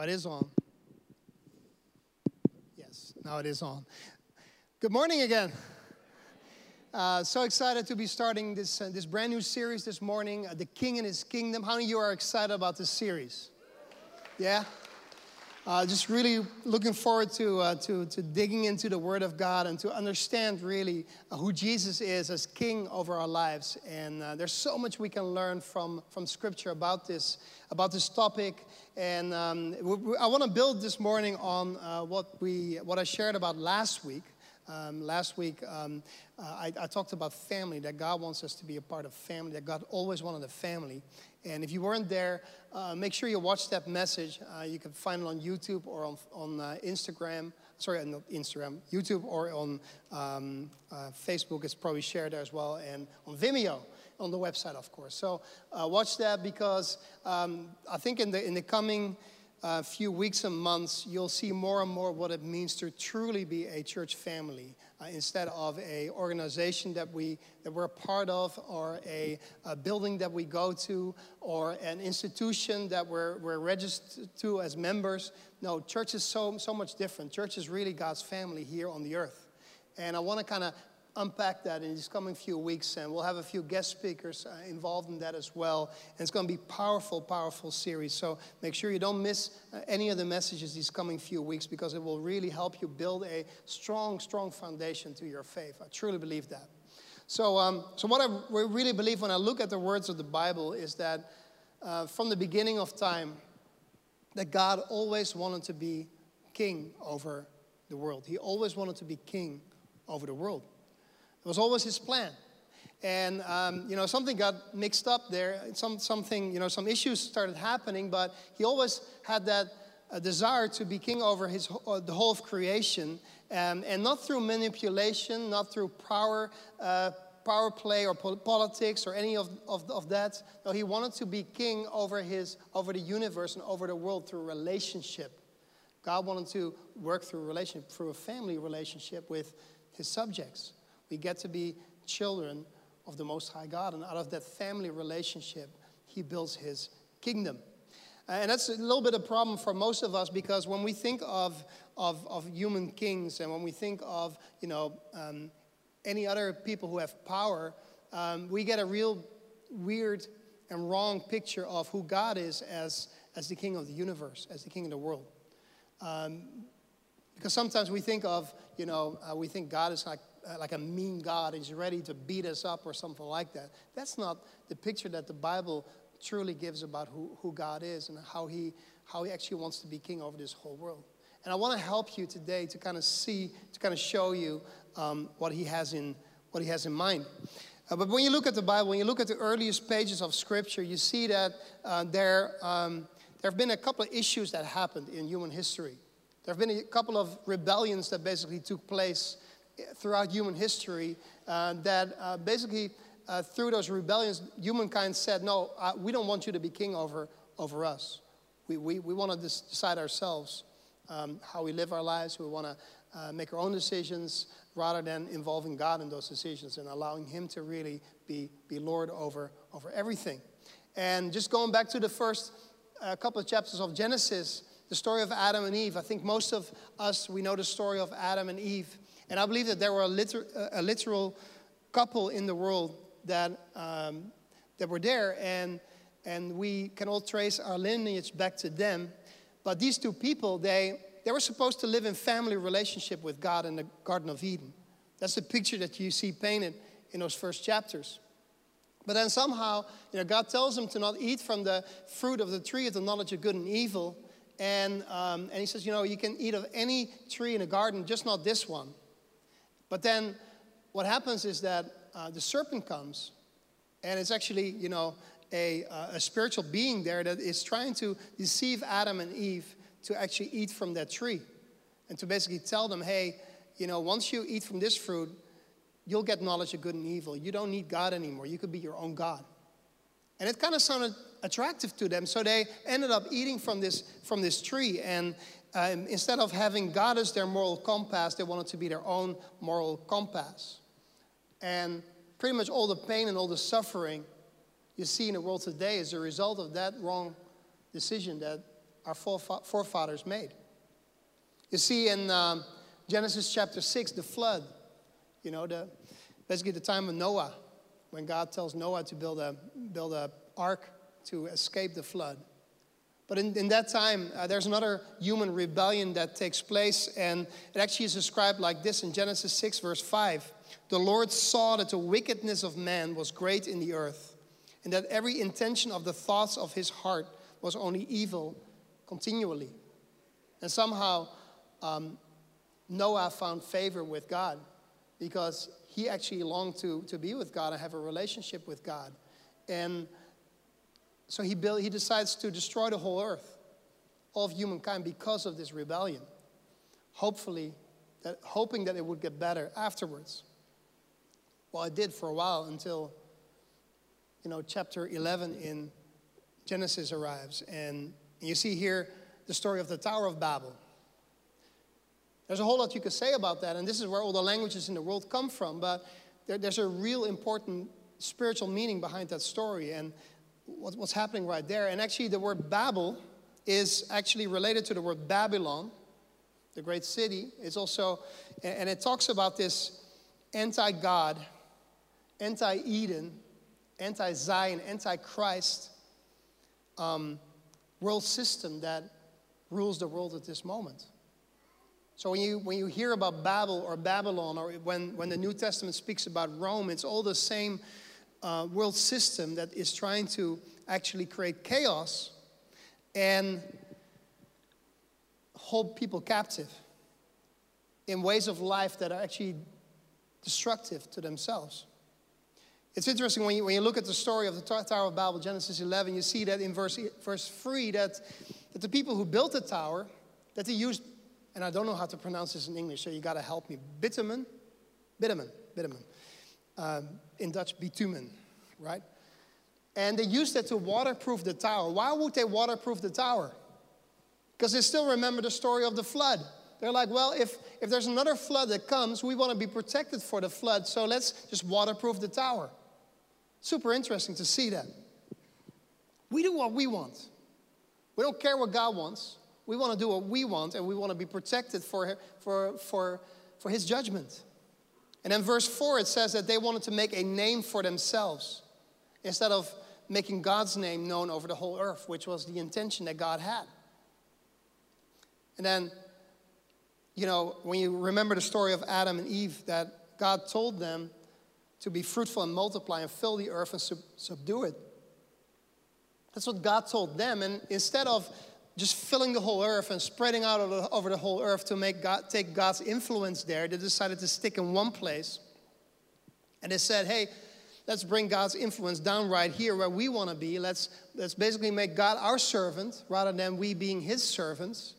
now it is on. Yes, now it is on. Good morning again. Uh, so excited to be starting this, uh, this brand new series this morning, uh, The King and His Kingdom. How many of you are excited about this series? Yeah? Uh, just really looking forward to, uh, to, to digging into the Word of God and to understand really uh, who Jesus is as King over our lives. And uh, there's so much we can learn from, from Scripture about this, about this topic. And um, I want to build this morning on uh, what, we, what I shared about last week. Um, last week, um, uh, I, I, talked about family, that God wants us to be a part of family, that God always wanted a family. And if you weren't there, uh, make sure you watch that message. Uh, you can find it on YouTube or on, on uh, Instagram. Sorry, not Instagram, YouTube or on um, uh, Facebook. It's probably shared there as well, and on Vimeo on the website, of course. So uh, watch that because um, I think in the in the coming uh, few weeks and months, you'll see more and more what it means to truly be a church family uh, instead of a organization that we that we're part of, or a, a, building that we go to, or an institution that we're, we're registered to as members. No, church is so so much different. Church is really God's family here on the earth, and I want to kind of unpack that in these coming few weeks, and we'll have a few guest speakers uh, involved in that as well. And it's going to be powerful, powerful series. So make sure you don't miss uh, any of the messages these coming few weeks because it will really help you build a strong, strong foundation to your faith. I truly believe that. So, um, so what I really believe when I look at the words of the Bible is that uh, from the beginning of time, that God always wanted to be king over the world. He always wanted to be king over the world. It was always his plan. And, um, you know, something got mixed up there. Some, something, you know, some issues started happening, but he always had that uh, desire to be king over his, uh, the whole of creation. Um, and not through manipulation, not through power, uh, power play or politics or any of, of, of that. No, he wanted to be king over, his, over the universe and over the world through relationship. God wanted to work through relationship, through a family relationship with his subjects. We get to be children of the Most High God. And out of that family relationship, He builds His kingdom. And that's a little bit of a problem for most of us because when we think of, of, of human kings and when we think of, you know, um, any other people who have power, um, we get a real weird and wrong picture of who God is as, as the king of the universe, as the king of the world. Um, because sometimes we think of, you know, uh, we think God is like uh, like a mean God he's ready to beat us up or something like that. That's not the picture that the Bible truly gives about who, who God is and how he, how he actually wants to be king over this whole world. And I want to help you today to kind of see, to kind of show you um, what he has in what he has in mind. Uh, but when you look at the Bible, when you look at the earliest pages of Scripture, you see that uh, there, um, there have been a couple of issues that happened in human history. There have been a couple of rebellions that basically took place throughout human history uh, that uh, basically uh, through those rebellions, humankind said, no, uh, we don't want you to be king over, over us. We, we, we want to decide ourselves um, how we live our lives. We want to uh, make our own decisions rather than involving God in those decisions and allowing Him to really be, be Lord over, over everything. And just going back to the first uh, couple of chapters of Genesis, the story of Adam and Eve. I think most of us, we know the story of Adam and Eve. And I believe that there were a, liter- a literal couple in the world that, um, that were there, and, and we can all trace our lineage back to them. But these two people, they, they were supposed to live in family relationship with God in the Garden of Eden. That's the picture that you see painted in those first chapters. But then somehow, you know, God tells them to not eat from the fruit of the tree of the knowledge of good and evil. And, um, and he says, you know, you can eat of any tree in a garden, just not this one. But then what happens is that uh, the serpent comes, and it's actually, you know, a, uh, a spiritual being there that is trying to deceive Adam and Eve to actually eat from that tree and to basically tell them, hey, you know, once you eat from this fruit, you'll get knowledge of good and evil. You don't need God anymore. You could be your own God. And it kind of sounded attractive to them, so they ended up eating from this, from this tree. And um, instead of having God as their moral compass, they wanted to be their own moral compass. And pretty much all the pain and all the suffering, you see in the world today is a result of that wrong decision that our forefathers made. You see in um, Genesis chapter 6, the flood, you know, the, basically the time of Noah, when God tells Noah to build a, build a ark to escape the flood. But in, in that time, uh, there's another human rebellion that takes place, and it actually is described like this in Genesis 6, verse 5. The Lord saw that the wickedness of man was great in the earth, and that every intention of the thoughts of his heart was only evil continually. And somehow, um, Noah found favor with God because he actually longed to, to be with God and have a relationship with God. And so he, he decides to destroy the whole earth, all of humankind, because of this rebellion. Hopefully, that, hoping that it would get better afterwards. Well, it did for a while until, you know, chapter 11 in Genesis arrives. And you see here the story of the Tower of Babel. There's a whole lot you could say about that, and this is where all the languages in the world come from, but there, there's a real important spiritual meaning behind that story. And what's happening right there. And actually, the word Babel is actually related to the word Babylon, the great city. It's also, and it talks about this anti God, anti Eden, anti Zion, anti Christ um, world system that rules the world at this moment. So when you, when you hear about Babel or Babylon, or when, when the New Testament speaks about Rome, it's all the same uh, world system that is trying to actually create chaos and hold people captive in ways of life that are actually destructive to themselves. It's interesting when you, when you look at the story of the Tower of Babel, Genesis 11, you see that in verse, verse 3 that, that the people who built the tower, that they used, and I don't know how to pronounce this in English, so you got to help me, bitumen, bitumen, bitumen um, in Dutch, bitumen, right? And they used it to waterproof the tower. Why would they waterproof the tower? Because they still remember the story of the flood. They're like, well, if, if there's another flood that comes, we want to be protected for the flood, so let's just waterproof the tower. Super interesting to see that. We do what we want. We don't care what God wants. We want to do what we want, and we want to be protected for, for, for, for His judgment. And in verse 4, it says that they wanted to make a name for themselves instead of making God's name known over the whole earth, which was the intention that God had. And then, you know, when you remember the story of Adam and Eve, that God told them to be fruitful and multiply and fill the earth and sub- subdue it. That's what God told them. And instead of just filling the whole earth and spreading out over the whole earth to make God, take God's influence there, they decided to stick in one place. And they said, hey, let's bring God's influence down right here where we want to be. Let's, let's basically make God our servant rather than we being his servants.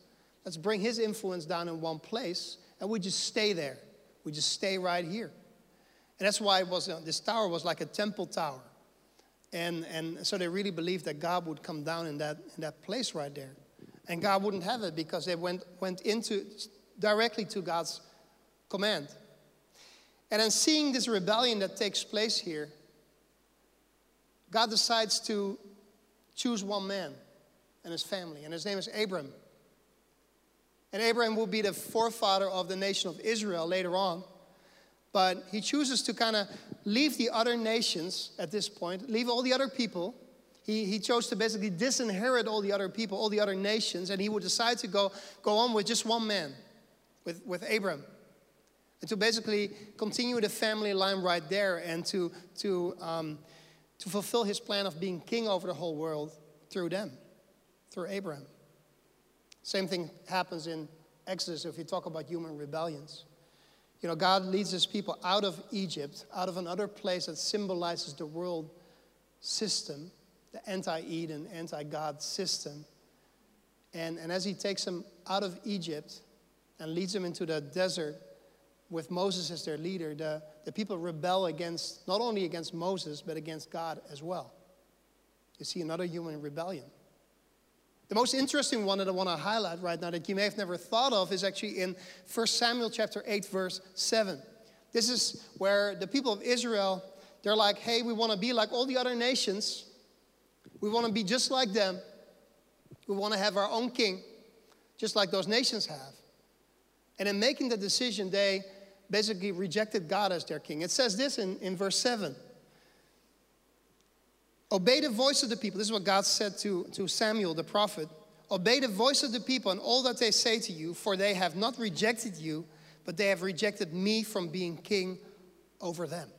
Let's bring his influence down in one place and we just stay there. We just stay right here. And that's why it was, uh, this tower was like a temple tower. And, and so they really believed that God would come down in that, in that place right there. And God wouldn't have it because they went, went into directly to God's command. And then seeing this rebellion that takes place here, God decides to choose one man and his family, and his name is Abram. And Abraham will be the forefather of the nation of Israel later on. But he chooses to kind of leave the other nations at this point, leave all the other people, he, he chose to basically disinherit all the other people, all the other nations, and he would decide to go, go on with just one man, with, with Abram. And to basically continue the family line right there and to, to, um, to fulfill his plan of being king over the whole world through them, through Abraham. Same thing happens in Exodus if you talk about human rebellions. You know, God leads his people out of Egypt, out of another place that symbolizes the world system, the anti Eden, anti God system. And, and as he takes them out of Egypt and leads them into the desert with Moses as their leader, the, the people rebel against, not only against Moses, but against God as well. You see another human rebellion. The most interesting one that I want to highlight right now that you may have never thought of is actually in 1 Samuel chapter 8, verse 7. This is where the people of Israel, they're like, hey, we want to be like all the other nations We want to be just like them. We want to have our own king, just like those nations have. And in making the decision, they basically rejected God as their king. It says this in, in verse 7 Obey the voice of the people. This is what God said to, to Samuel the prophet. Obey the voice of the people and all that they say to you, for they have not rejected you, but they have rejected me from being king over them.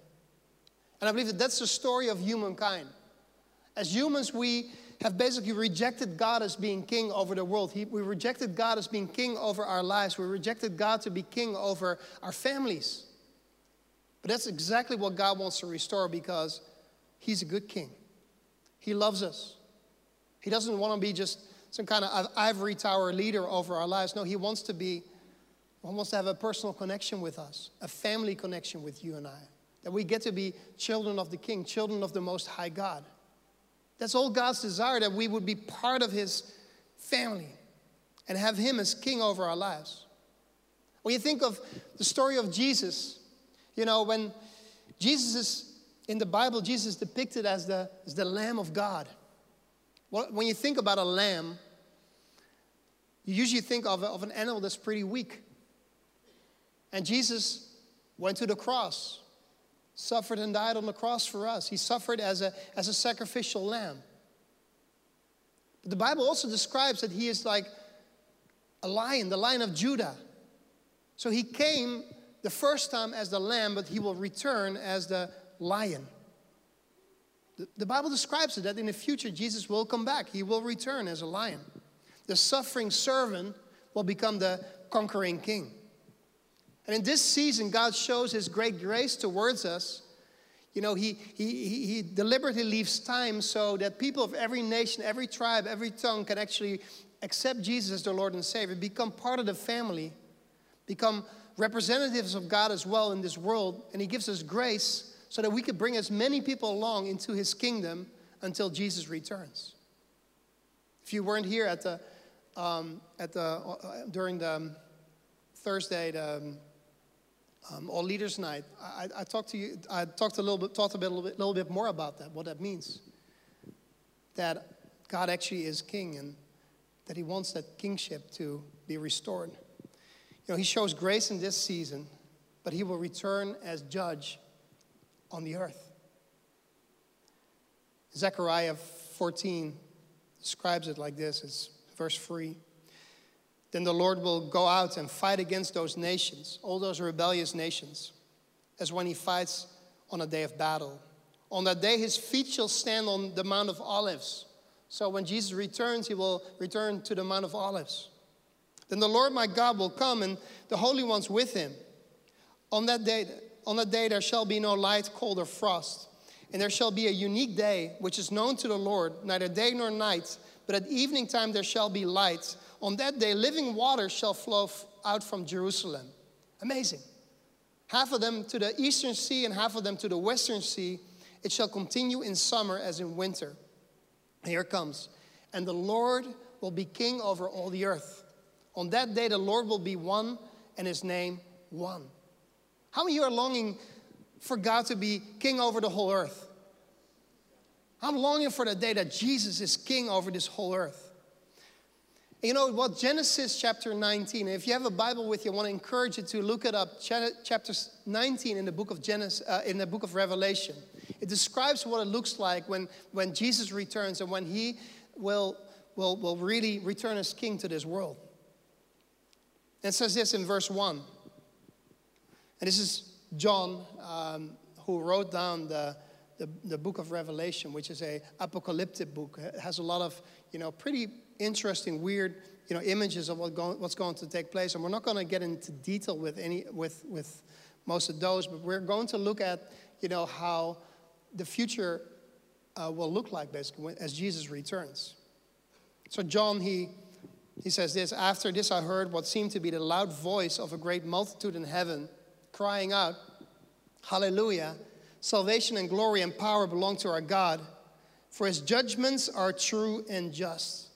And I believe that that's the story of humankind. As humans, we have basically rejected God as being king over the world. He, we rejected God as being king over our lives. We rejected God to be king over our families. But that's exactly what God wants to restore because He's a good king. He loves us. He doesn't want to be just some kind of ivory tower leader over our lives. No, He wants to be, He wants to have a personal connection with us, a family connection with you and I. That we get to be children of the King, children of the Most High God. That's all God's desire, that we would be part of His family and have Him as King over our lives. When you think of the story of Jesus, you know, when Jesus is in the Bible, Jesus is depicted as the, as the Lamb of God. Well, when you think about a lamb, you usually think of, of an animal that's pretty weak. And Jesus went to the cross suffered and died on the cross for us. He suffered as a, as a sacrificial lamb. But the Bible also describes that he is like a lion, the lion of Judah. So he came the first time as the lamb, but he will return as the lion. The, the Bible describes it that in the future Jesus will come back. He will return as a lion. The suffering servant will become the conquering king. And in this season, God shows His great grace towards us. You know, he, he, he deliberately leaves time so that people of every nation, every tribe, every tongue can actually accept Jesus as their Lord and Savior, become part of the family, become representatives of God as well in this world. And He gives us grace so that we could bring as many people along into His kingdom until Jesus returns. If you weren't here at the, um, at the, uh, during the um, Thursday, the, um, um, or leaders' night, I, I, talked to you. I talked a little bit, talked a bit, little bit, little bit more about that. What that means. That God actually is King, and that He wants that kingship to be restored. You know, He shows grace in this season, but He will return as Judge on the earth. Zechariah 14 describes it like this. It's verse 3. Then the Lord will go out and fight against those nations, all those rebellious nations, as when he fights on a day of battle. On that day, his feet shall stand on the Mount of Olives. So when Jesus returns, he will return to the Mount of Olives. Then the Lord my God will come and the holy ones with him. On that day, on that day there shall be no light, cold, or frost. And there shall be a unique day which is known to the Lord, neither day nor night, but at evening time there shall be light on that day, living water shall flow out from Jerusalem. Amazing. Half of them to the eastern sea and half of them to the western sea. It shall continue in summer as in winter. Here comes. And the Lord will be king over all the earth. On that day, the Lord will be one and his name one. How many of you are longing for God to be king over the whole earth? I'm longing for the day that Jesus is king over this whole earth. You know what? Genesis chapter 19. If you have a Bible with you, I want to encourage you to look it up. Chapter 19 in the book of Genesis, uh, in the book of Revelation. It describes what it looks like when, when Jesus returns and when he will, will, will really return as king to this world. And it says this in verse 1. And this is John um, who wrote down the, the, the book of Revelation, which is a apocalyptic book. It has a lot of, you know, pretty interesting, weird, you know, images of what go, what's going to take place. And we're not going to get into detail with any with with most of those, but we're going to look at, you know, how the future uh, will look like basically as Jesus returns. So John he he says this. After this, I heard what seemed to be the loud voice of a great multitude in heaven, crying out, "Hallelujah! Salvation and glory and power belong to our God." For his judgments are true and just.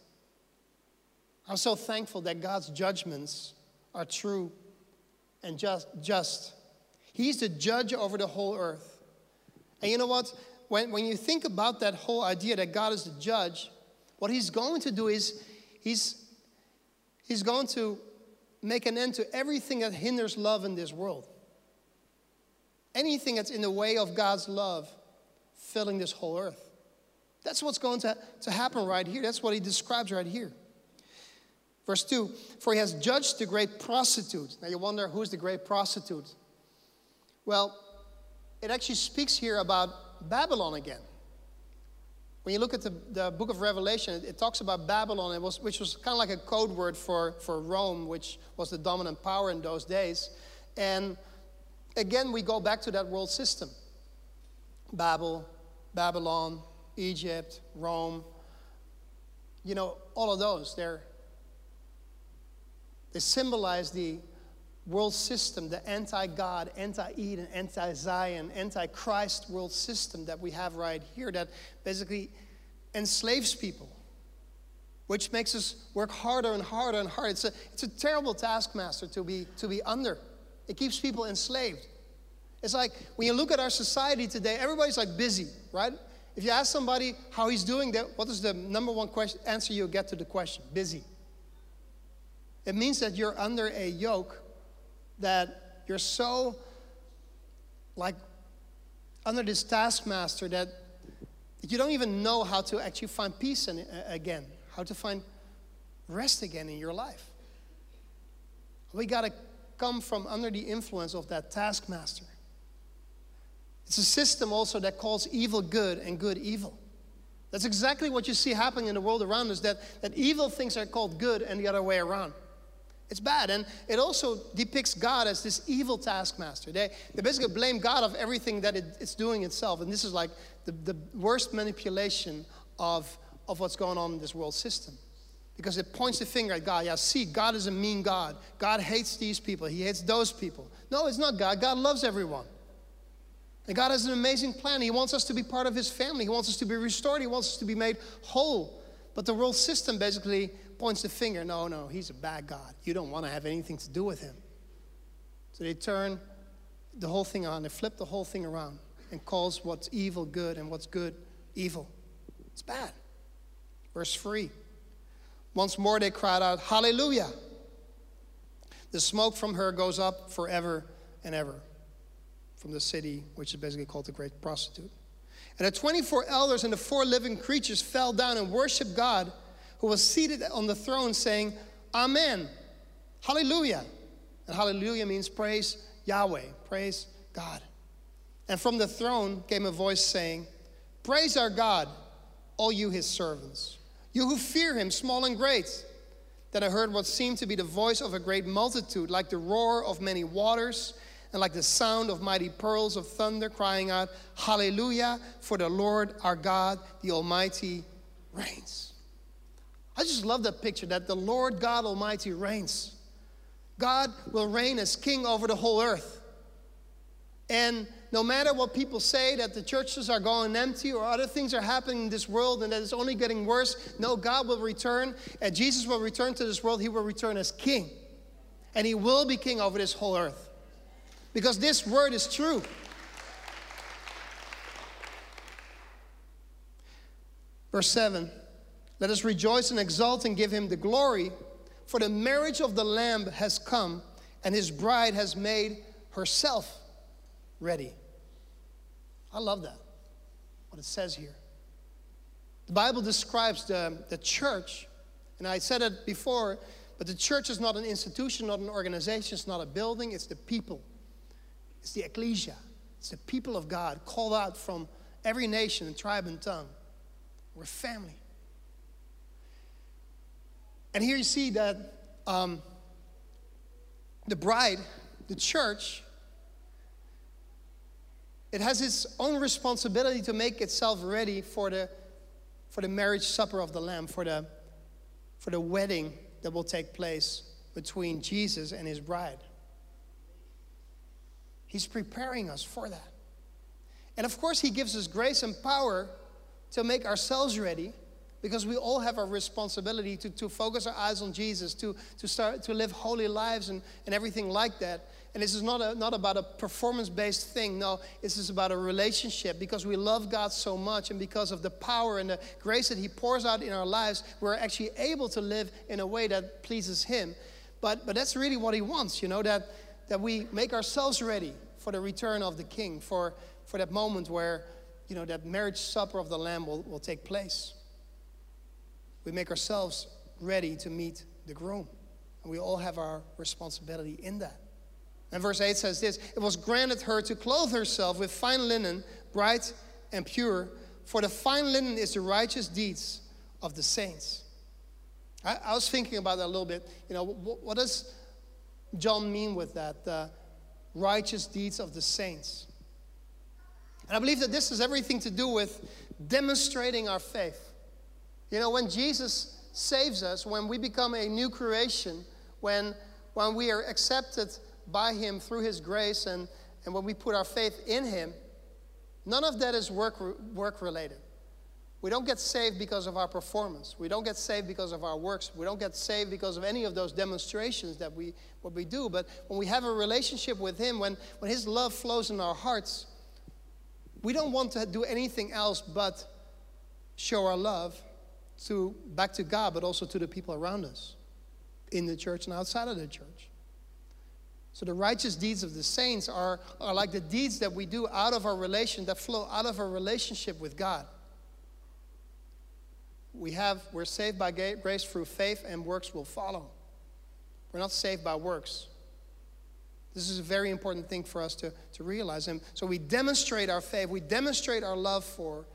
I'm so thankful that God's judgments are true and just. just. He's the judge over the whole earth. And you know what? when, when you think about that whole idea that God is the judge, what he's going to do is he's, he's going to make an end to everything that hinders love in this world. Anything that's in the way of God's love filling this whole earth. That's what's going to, to happen right here. That's what he describes right here. Verse 2 For he has judged the great prostitute. Now you wonder who's the great prostitute? Well, it actually speaks here about Babylon again. When you look at the, the book of Revelation, it, it talks about Babylon, was, which was kind of like a code word for, for Rome, which was the dominant power in those days. And again, we go back to that world system Babel, Babylon, Egypt, Rome. You know, all of those, they're, they symbolize the world system, the anti God, anti Eden, anti Zion, anti Christ world system that we have right here that basically enslaves people, which makes us work harder and harder and harder. It's a, it's a terrible taskmaster to be, to be under, it keeps people enslaved. It's like when you look at our society today, everybody's like busy, right? If you ask somebody how he's doing, what is the number one question, answer you'll get to the question? Busy. It means that you're under a yoke that you're so like under this taskmaster that you don't even know how to actually find peace in, uh, again, how to find rest again in your life. We got to come from under the influence of that taskmaster. It's a system also that calls evil good and good evil. That's exactly what you see happening in the world around us that, that evil things are called good and the other way around. It's bad. And it also depicts God as this evil taskmaster. They, they basically blame God of everything that it, it's doing itself. And this is like the, the worst manipulation of, of what's going on in this world system. Because it points the finger at God. Yeah, see, God is a mean God. God hates these people, He hates those people. No, it's not God. God loves everyone. And God has an amazing plan. He wants us to be part of His family, He wants us to be restored, He wants us to be made whole. But the world system basically points the finger no, no, he's a bad God. You don't want to have anything to do with him. So they turn the whole thing on, they flip the whole thing around and calls what's evil good and what's good evil. It's bad. Verse 3. Once more they cried out, Hallelujah! The smoke from her goes up forever and ever from the city, which is basically called the great prostitute. And the 24 elders and the four living creatures fell down and worshiped God who was seated on the throne, saying, Amen. Hallelujah. And hallelujah means praise Yahweh, praise God. And from the throne came a voice saying, Praise our God, all you his servants, you who fear him, small and great. Then I heard what seemed to be the voice of a great multitude, like the roar of many waters, and like the sound of mighty pearls of thunder, crying out, Hallelujah, for the Lord our God, the Almighty, reigns. I just love that picture that the Lord God Almighty reigns. God will reign as king over the whole earth. And no matter what people say that the churches are going empty or other things are happening in this world and that it's only getting worse, no, God will return and Jesus will return to this world. He will return as king. And he will be king over this whole earth. Because this word is true. Verse 7 let us rejoice and exult and give him the glory, for the marriage of the Lamb has come, and his bride has made herself ready. I love that, what it says here. The Bible describes the, the church, and I said it before, but the church is not an institution, not an organization, it's not a building, it's the people. It's the ecclesia, it's the people of God called out from every nation and tribe and tongue. We're family. And here you see that um, the bride, the church, it has its own responsibility to make itself ready for the, for the marriage supper of the Lamb, for the, for the wedding that will take place between Jesus and his bride. He's preparing us for that. And of course, he gives us grace and power to make ourselves ready because we all have a responsibility to, to focus our eyes on Jesus, to, to start to live holy lives and, and everything like that. And this is not, a, not about a performance based thing. No, this is about a relationship because we love God so much and because of the power and the grace that He pours out in our lives, we're actually able to live in a way that pleases Him. But, but that's really what He wants, you know, that, that we make ourselves ready for the return of the King, for, for that moment where, you know, that marriage supper of the Lamb will, will take place. We make ourselves ready to meet the groom. And we all have our responsibility in that. And verse 8 says this It was granted her to clothe herself with fine linen, bright and pure, for the fine linen is the righteous deeds of the saints. I, I was thinking about that a little bit. You know, what, what does John mean with that? The righteous deeds of the saints. And I believe that this has everything to do with demonstrating our faith. You know, when Jesus saves us, when we become a new creation, when, when we are accepted by Him through His grace and, and when we put our faith in Him, none of that is work, work related. We don't get saved because of our performance. We don't get saved because of our works. We don't get saved because of any of those demonstrations that we, what we do. But when we have a relationship with Him, when, when His love flows in our hearts, we don't want to do anything else but show our love to, back to God, but also to the people around us in the church and outside of the church. So the righteous deeds of the saints are, are like the deeds that we do out of our relation, that flow out of our relationship with God. We have, we're saved by grace through faith, and works will follow. We're not saved by works. This is a very important thing for us to, to realize. And so we demonstrate our faith, we demonstrate our love for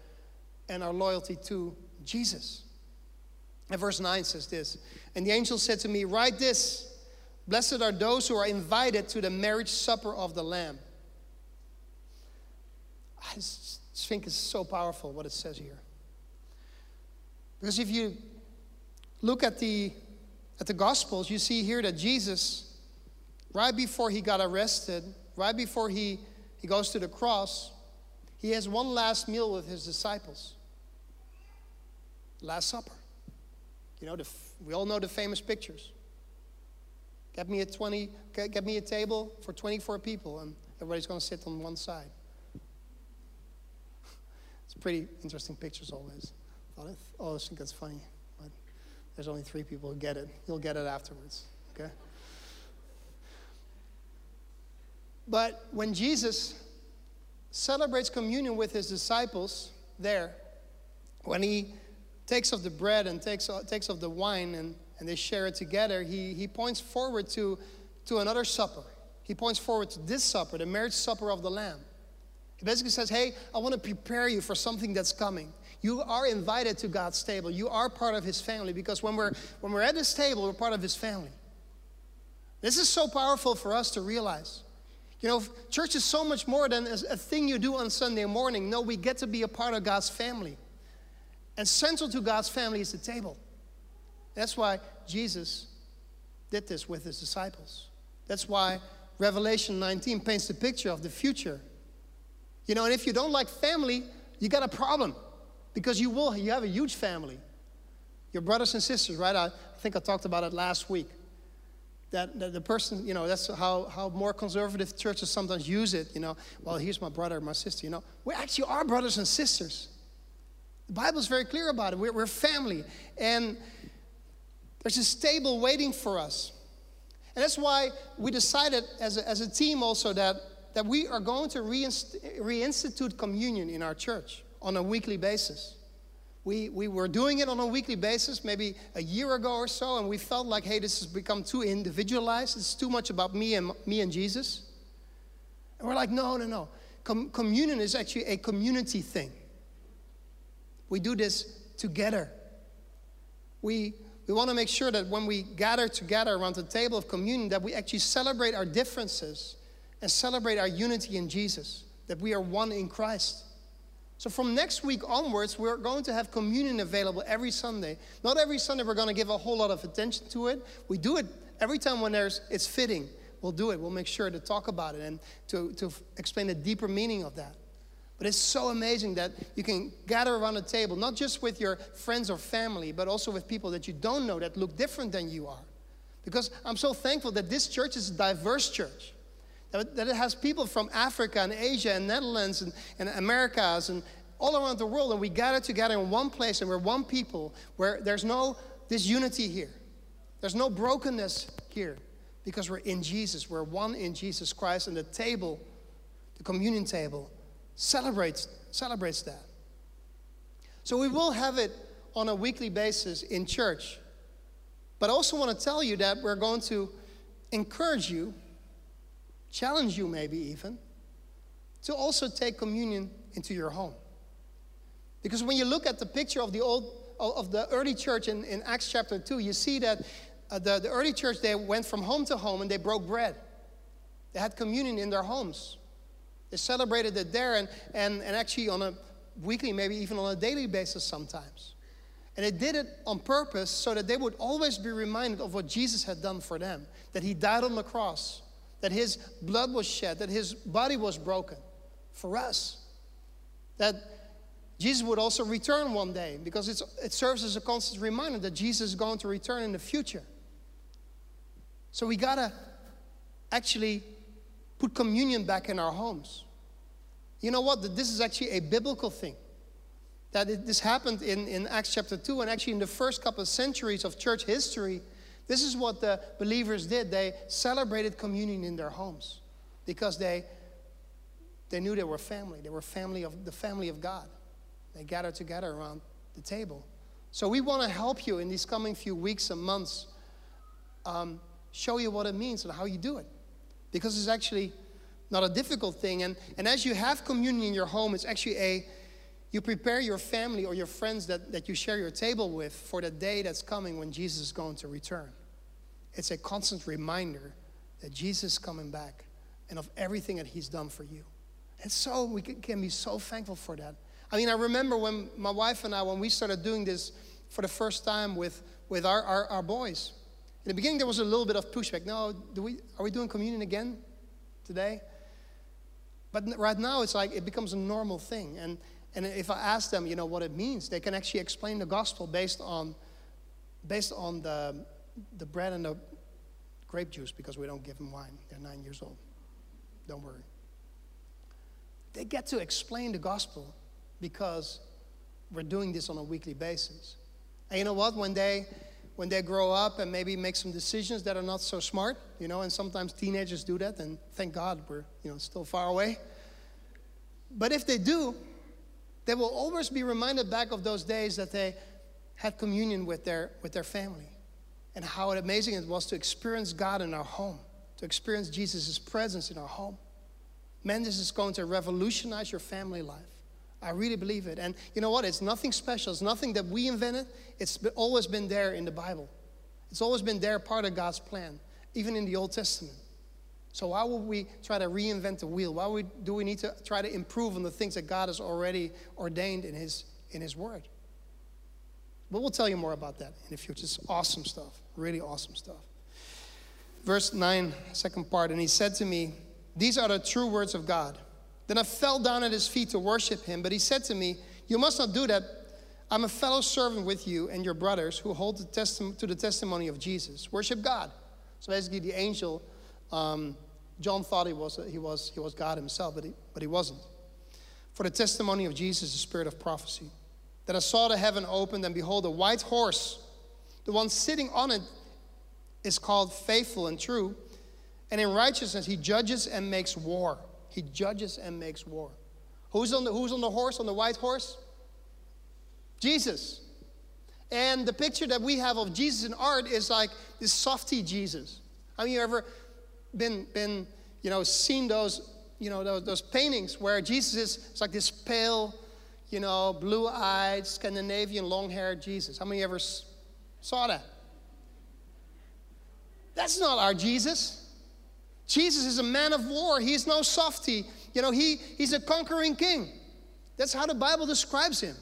and our loyalty to Jesus. And verse 9 says this And the angel said to me, Write this Blessed are those who are invited to the marriage supper of the Lamb. Ah, I just think it's so powerful what it says here. Because if you look at the, at the Gospels, you see here that Jesus, right before he got arrested, right before he, he goes to the cross, he has one last meal with his disciples. Last Supper. You know, the, we all know the famous pictures. Get me a 20, get me a table for 24 people, and everybody's going to sit on one side. It's pretty interesting pictures always. I always think that's funny, but there's only three people who get it. You'll get it afterwards, okay? But when Jesus celebrates communion with his disciples there, when he takes of the bread and takes, uh, takes of the wine and, and they share it together, he, he points forward to, to another supper. He points forward to this supper, the marriage supper of the Lamb. He basically says, Hey, I want to prepare you for something that's coming. You are invited to God's table. You are part of His family because when we're, when we're at this table, we're part of His family. This is so powerful for us to realize. You know, church is so much more than a thing you do on Sunday morning. No, we get to be a part of God's family. And central to God's family is the table. That's why Jesus did this with his disciples. That's why Revelation 19 paints the picture of the future. You know, and if you don't like family, you got a problem because you will you have a huge family. Your brothers and sisters, right? I, think I talked about it last week. That, that, the person, you know, that's how, how more conservative churches sometimes use it, you know. Well, here's my brother, my sister, you know. We actually are brothers and sisters. The Bible is very clear about it. We're, we're family. And there's a table waiting for us. And that's why we decided as a, as a team also that, that we are going to reinst- reinstitute communion in our church on a weekly basis. We, we were doing it on a weekly basis maybe a year ago or so, and we felt like, hey, this has become too individualized. It's too much about me and, me and Jesus. And we're like, no, no, no. Com- communion is actually a community thing. We do this together. We, we want to make sure that when we gather together around the table of communion, that we actually celebrate our differences and celebrate our unity in Jesus, that we are one in Christ. So from next week onwards, we're going to have communion available every Sunday. Not every Sunday we're going to give a whole lot of attention to it. We do it every time when there's it's fitting. We'll do it. We'll make sure to talk about it and to, to explain the deeper meaning of that. But it's so amazing that you can gather around a table, not just with your friends or family, but also with people that you don't know that look different than you are. Because I'm so thankful that this church is a diverse church. that, it has people from Africa and Asia and Netherlands and, and Americas and all around the world, and we gather together in one place and we're one people where there's no disunity here. There's no brokenness here because we're in Jesus. We're one in Jesus Christ, and the table, the communion table, celebrates, celebrates that. So we will have it on a weekly basis in church. But I also want to tell you that we're going to encourage you, challenge you maybe even, to also take communion into your home. Because when you look at the picture of the old of the early church in, in Acts chapter 2, you see that uh, the, the early church they went from home to home and they broke bread. They had communion in their homes. They celebrated it there and, and, and actually on a weekly, maybe even on a daily basis sometimes. And they did it on purpose so that they would always be reminded of what Jesus had done for them that he died on the cross, that his blood was shed, that his body was broken for us. That Jesus would also return one day because it serves as a constant reminder that Jesus is going to return in the future. So we gotta actually put communion back in our homes. You know what? This is actually a biblical thing. That it, this happened in, in Acts chapter 2, and actually in the first couple of centuries of church history, this is what the believers did. They celebrated communion in their homes because they, they knew they were family. They were family of the family of God. They gathered together around the table. So we want to help you in these coming few weeks and months, um, show you what it means and how you do it. Because it's actually not a difficult thing. And, and as you have communion in your home, it's actually a, you prepare your family or your friends that, that you share your table with for the day that's coming when Jesus is going to return. It's a constant reminder that Jesus is coming back and of everything that he's done for you. And so we can be so thankful for that. I mean, I remember when my wife and I, when we started doing this for the first time with, with our, our, our boys. In the beginning, there was a little bit of pushback. No, do we, are we doing communion again today? But right now, it's like it becomes a normal thing. And, and if I ask them, you know, what it means, they can actually explain the gospel based on, based on the, the bread and the grape juice because we don't give them wine. They're nine years old. Don't worry. They get to explain the gospel because we're doing this on a weekly basis. And you know what? When they when they grow up and maybe make some decisions that are not so smart, you know, and sometimes teenagers do that, and thank God we're, you know, still far away. But if they do, they will always be reminded back of those days that they had communion with their with their family and how amazing it was to experience God in our home, to experience Jesus' presence in our home. Man, this is going to revolutionize your family life. I really believe it. And you know what? It's nothing special. It's nothing that we invented. It's always been there in the Bible. It's always been there, part of God's plan, even in the Old Testament. So why would we try to reinvent the wheel? Why would, do we need to try to improve on the things that God has already ordained in His, in his Word? But we'll tell you more about that in the future. It's awesome stuff, really awesome stuff. Verse 9, second part, and he said to me, These are the true words of God. Then I fell down at his feet to worship him, but he said to me, You must not do that. I'm a fellow servant with you and your brothers who hold the testi- to the testimony of Jesus. Worship God. So basically, the angel, um, John thought he was, he, was, he was God himself, but he, but he wasn't. For the testimony of Jesus, the spirit of prophecy. That I saw the heaven opened, and behold, a white horse. The one sitting on it is called faithful and true. And in righteousness, he judges and makes war. He judges and makes war. Who's on the, who's on the horse, on the white horse? Jesus. And the picture that we have of Jesus in art is like this softy Jesus. Have you ever been, been you know, seen those, you know, those, those paintings where Jesus is it's like this pale, you know, blue-eyed, Scandinavian, long-haired Jesus? How many ever saw that? That's not our Jesus. Jesus is a man of war. He's no softy. You know, he, he's a conquering king. That's how the Bible describes him.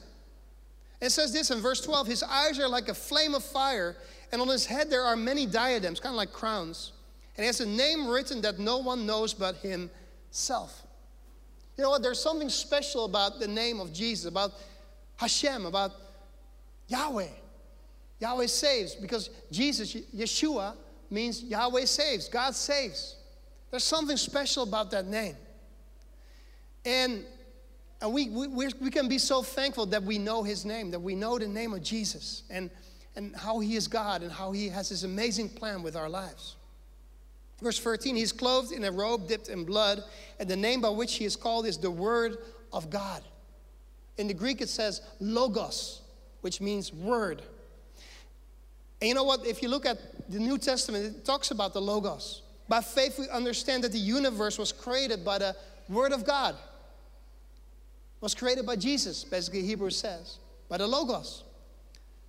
It says this in verse 12 His eyes are like a flame of fire, and on his head there are many diadems, kind of like crowns. And he has a name written that no one knows but himself. You know what? There's something special about the name of Jesus, about Hashem, about Yahweh. Yahweh saves because Jesus, Yeshua, means Yahweh saves, God saves. There's something special about that name. And, and we, we, we can be so thankful that we know his name, that we know the name of Jesus, and, and how he is God, and how he has this amazing plan with our lives. Verse 13, he's clothed in a robe dipped in blood, and the name by which he is called is the Word of God. In the Greek, it says logos, which means word. And you know what? If you look at the New Testament, it talks about the logos. By faith, we understand that the universe was created by the Word of God, was created by Jesus, basically, Hebrews says, by the logos.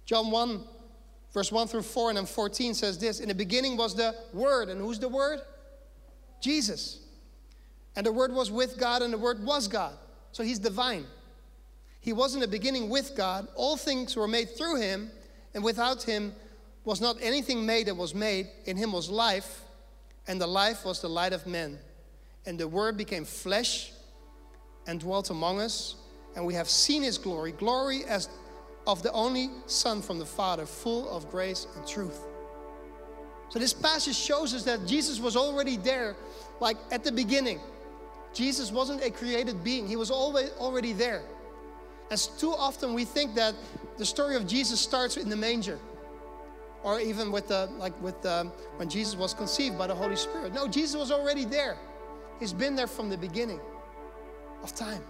John 1 Verse 1 through 4 and then 14 says this In the beginning was the Word. And who's the Word? Jesus. And the Word was with God, and the Word was God. So he's divine. He was in the beginning with God. All things were made through him, and without him was not anything made that was made. In him was life, and the life was the light of men. And the Word became flesh and dwelt among us, and we have seen his glory glory as of the only Son from the Father, full of grace and truth. So, this passage shows us that Jesus was already there, like at the beginning. Jesus wasn't a created being, he was always already there. As too often we think that the story of Jesus starts in the manger, or even with the like with the, when Jesus was conceived by the Holy Spirit. No, Jesus was already there. He's been there from the beginning of time.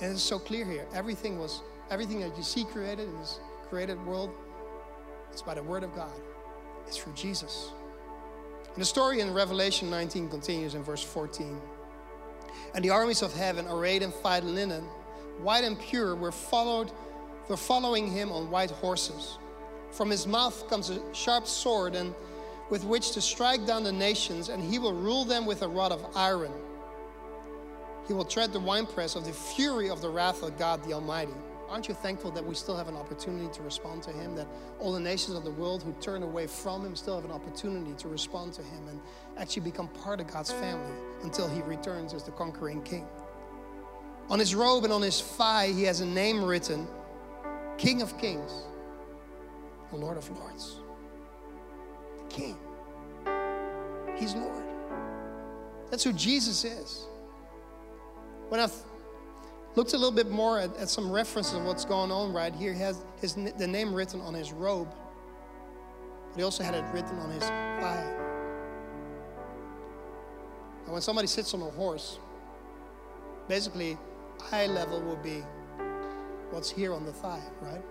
And it's so clear here. Everything was Everything that you see created in this created world, it's by the Word of God. It's through Jesus. And the story in Revelation 19 continues in verse 14. And the armies of heaven, arrayed in fine linen, white and pure, were followed, were following him on white horses. From his mouth comes a sharp sword, and with which to strike down the nations, and he will rule them with a rod of iron. He will tread the winepress of the fury of the wrath of God the Almighty. Aren't you thankful that we still have an opportunity to respond to Him? That all the nations of the world who turn away from Him still have an opportunity to respond to Him and actually become part of God's family until He returns as the conquering King. On His robe and on His thigh, He has a name written King of Kings, the Lord of Lords. The King. He's Lord. That's who Jesus is. When I looked a little bit more at, at, some references of what's going on right here. He has his, the name written on his robe, but he also had it written on his thigh. And when somebody sits on a horse, basically, eye level will be what's here on the thigh, right?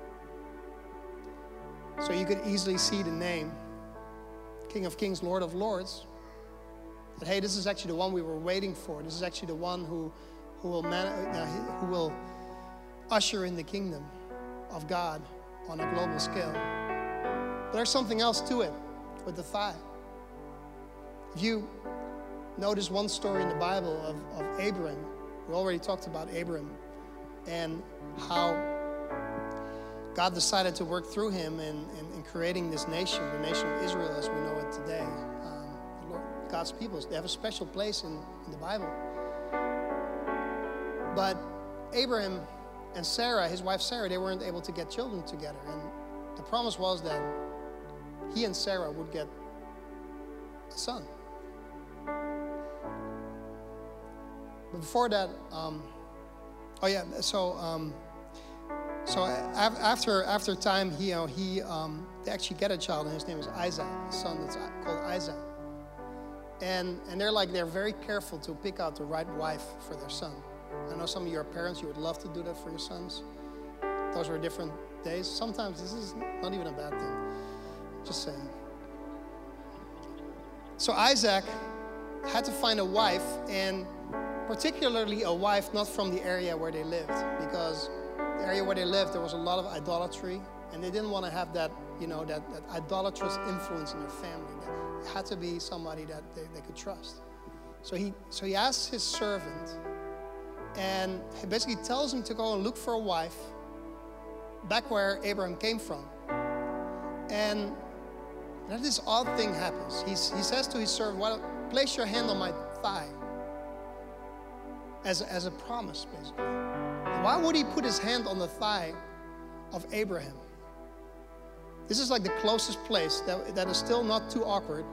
So you could easily see the name King of Kings, Lord of Lords. That, hey, this is actually the one we were waiting for. This is actually the one who who will, man, uh, who will usher in the kingdom of God on a global scale. But there's something else to it with the thigh. You notice one story in the Bible of, of Abram, we already talked about Abram and how God decided to work through him in, in, in, creating this nation, the nation of Israel as we know it today. Um, Lord, God's people, they have a special place in, in the Bible. But Abraham and Sarah, his wife Sarah, they weren't able to get children together. And the promise was that he and Sarah would get a son. But before that, um, oh yeah, so um, so after after time, he you know, he um, they actually get a child, and his name is Isaac, a son that's called Isaac. And and they're like they're very careful to pick out the right wife for their son. I know some of your parents, you would love to do that for your sons. Those were different days. Sometimes this is not even a bad thing. Just saying. So Isaac had to find a wife, and particularly a wife not from the area where they lived, because area where they lived, there was a lot of idolatry, and they didn't want to have that, you know, that, that idolatrous influence in their family. It had to be somebody that they, they could trust. So he, so he asked his servant, and he basically tells him to go and look for a wife back where Abraham came from. And then this odd thing happens. He's, he says to his servant, well, place your hand on my thigh as, as a promise, basically. Why would he put his hand on the thigh of Abraham? This is like the closest place that, that is still not too awkward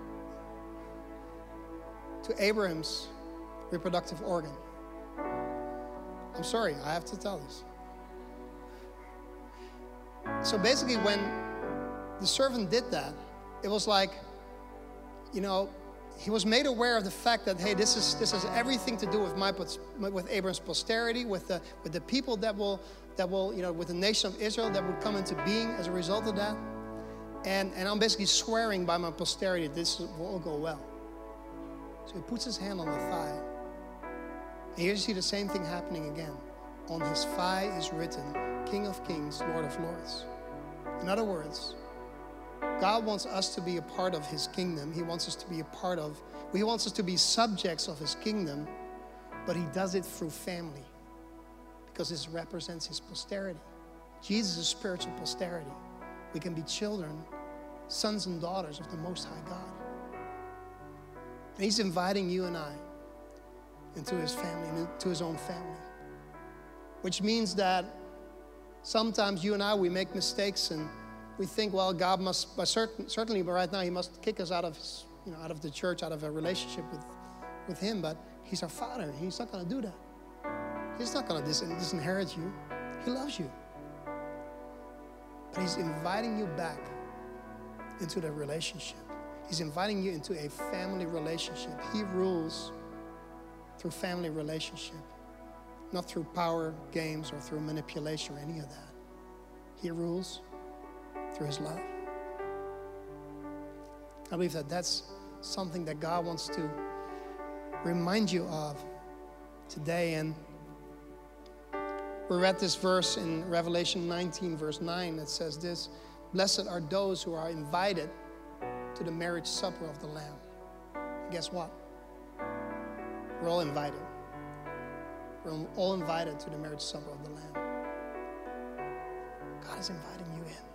to Abraham's reproductive organ. I'm sorry, I have to tell this. So basically, when the servant did that, it was like, you know, he was made aware of the fact that hey, this is this has everything to do with my with Abraham's posterity, with the with the people that will that will you know with the nation of Israel that would come into being as a result of that. And and I'm basically swearing by my posterity this will all go well. So he puts his hand on the thigh. And here you see the same thing happening again. On his thigh is written, King of Kings, Lord of Lords. In other words, God wants us to be a part of his kingdom. He wants us to be a part of, he wants us to be subjects of his kingdom, but he does it through family because this represents his posterity. Jesus is spiritual posterity. We can be children, sons and daughters of the Most High God. And he's inviting you and I into his family, into his own family. Which means that sometimes you and I, we make mistakes and we think, well, God must, but certain, certainly, but right now, He must kick us out of, his, you know, out of the church, out of a relationship with, with Him. But He's our Father. He's not going to do that. He's not going to dis- disinherit you. He loves you. But He's inviting you back into the relationship. He's inviting you into a family relationship. He rules through family relationship, not through power games or through manipulation or any of that. He rules through His love. I believe that that's something that God wants to remind you of today. And we read this verse in Revelation 19, verse 9, that says this Blessed are those who are invited to the marriage supper of the Lamb. And guess what? We're all invited. We're all invited to the marriage supper of the Lamb. God is inviting you in.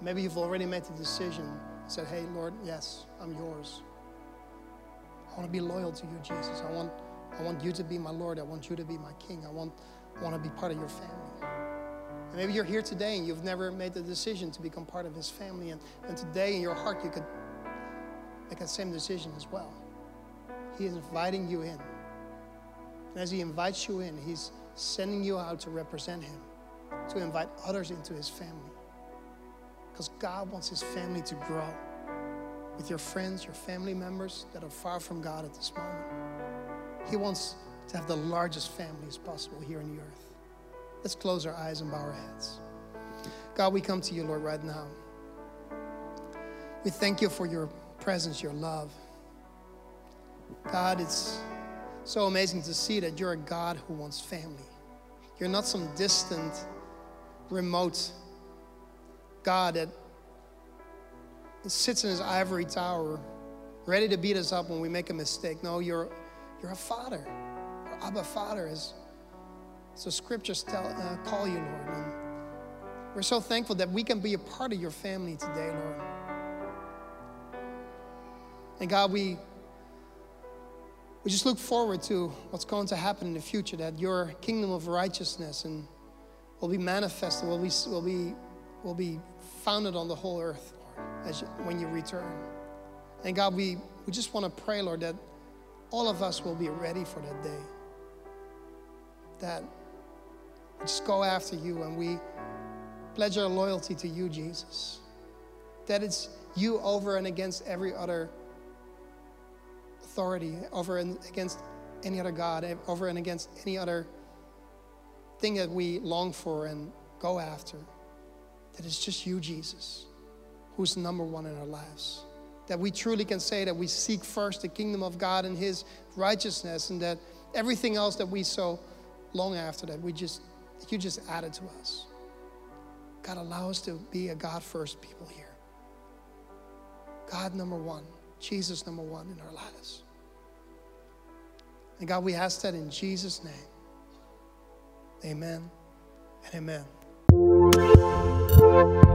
Maybe you've already made the decision, said, Hey, Lord, yes, I'm yours. I want to be loyal to you, Jesus. I want, I want you to be my Lord. I want you to be my King. I want, want to be part of your family. And maybe you're here today and you've never made the decision to become part of his family. And, and today in your heart, you could make that same decision as well. He is inviting you in. And as he invites you in, he's sending you out to represent him, to invite others into his family. Because God wants His family to grow with your friends, your family members that are far from God at this moment. He wants to have the largest families possible here on the earth. Let's close our eyes and bow our heads. God, we come to you, Lord, right now. We thank you for your presence, your love. God, it's so amazing to see that you're a God who wants family. You're not some distant, remote God that sits in his ivory tower, ready to beat us up when we make a mistake. No, you're, you're a father. You're Abba Father, is. so scriptures tell, uh, call you, Lord. And we're so thankful that we can be a part of your family today, Lord. And God, we we just look forward to what's going to happen in the future, that your kingdom of righteousness and will be manifested, will be, will be, will be founded on the whole earth, as when you return. And God, we, we just want to pray, Lord, that all of us will be ready for that day. That we just go after you and we pledge our loyalty to you, Jesus. That it's you over and against every other authority, over and against any other God, over and against any other thing that we long for and go after that it's just you, Jesus, who's number one in our lives. That we truly can say that we seek first the kingdom of God and His righteousness, and that everything else that we so long after that we just you just added to us. God, allow us to be a God first people here. God number one, Jesus number one in our lives. And God, we ask that in Jesus' name. Amen and amen. Thank you.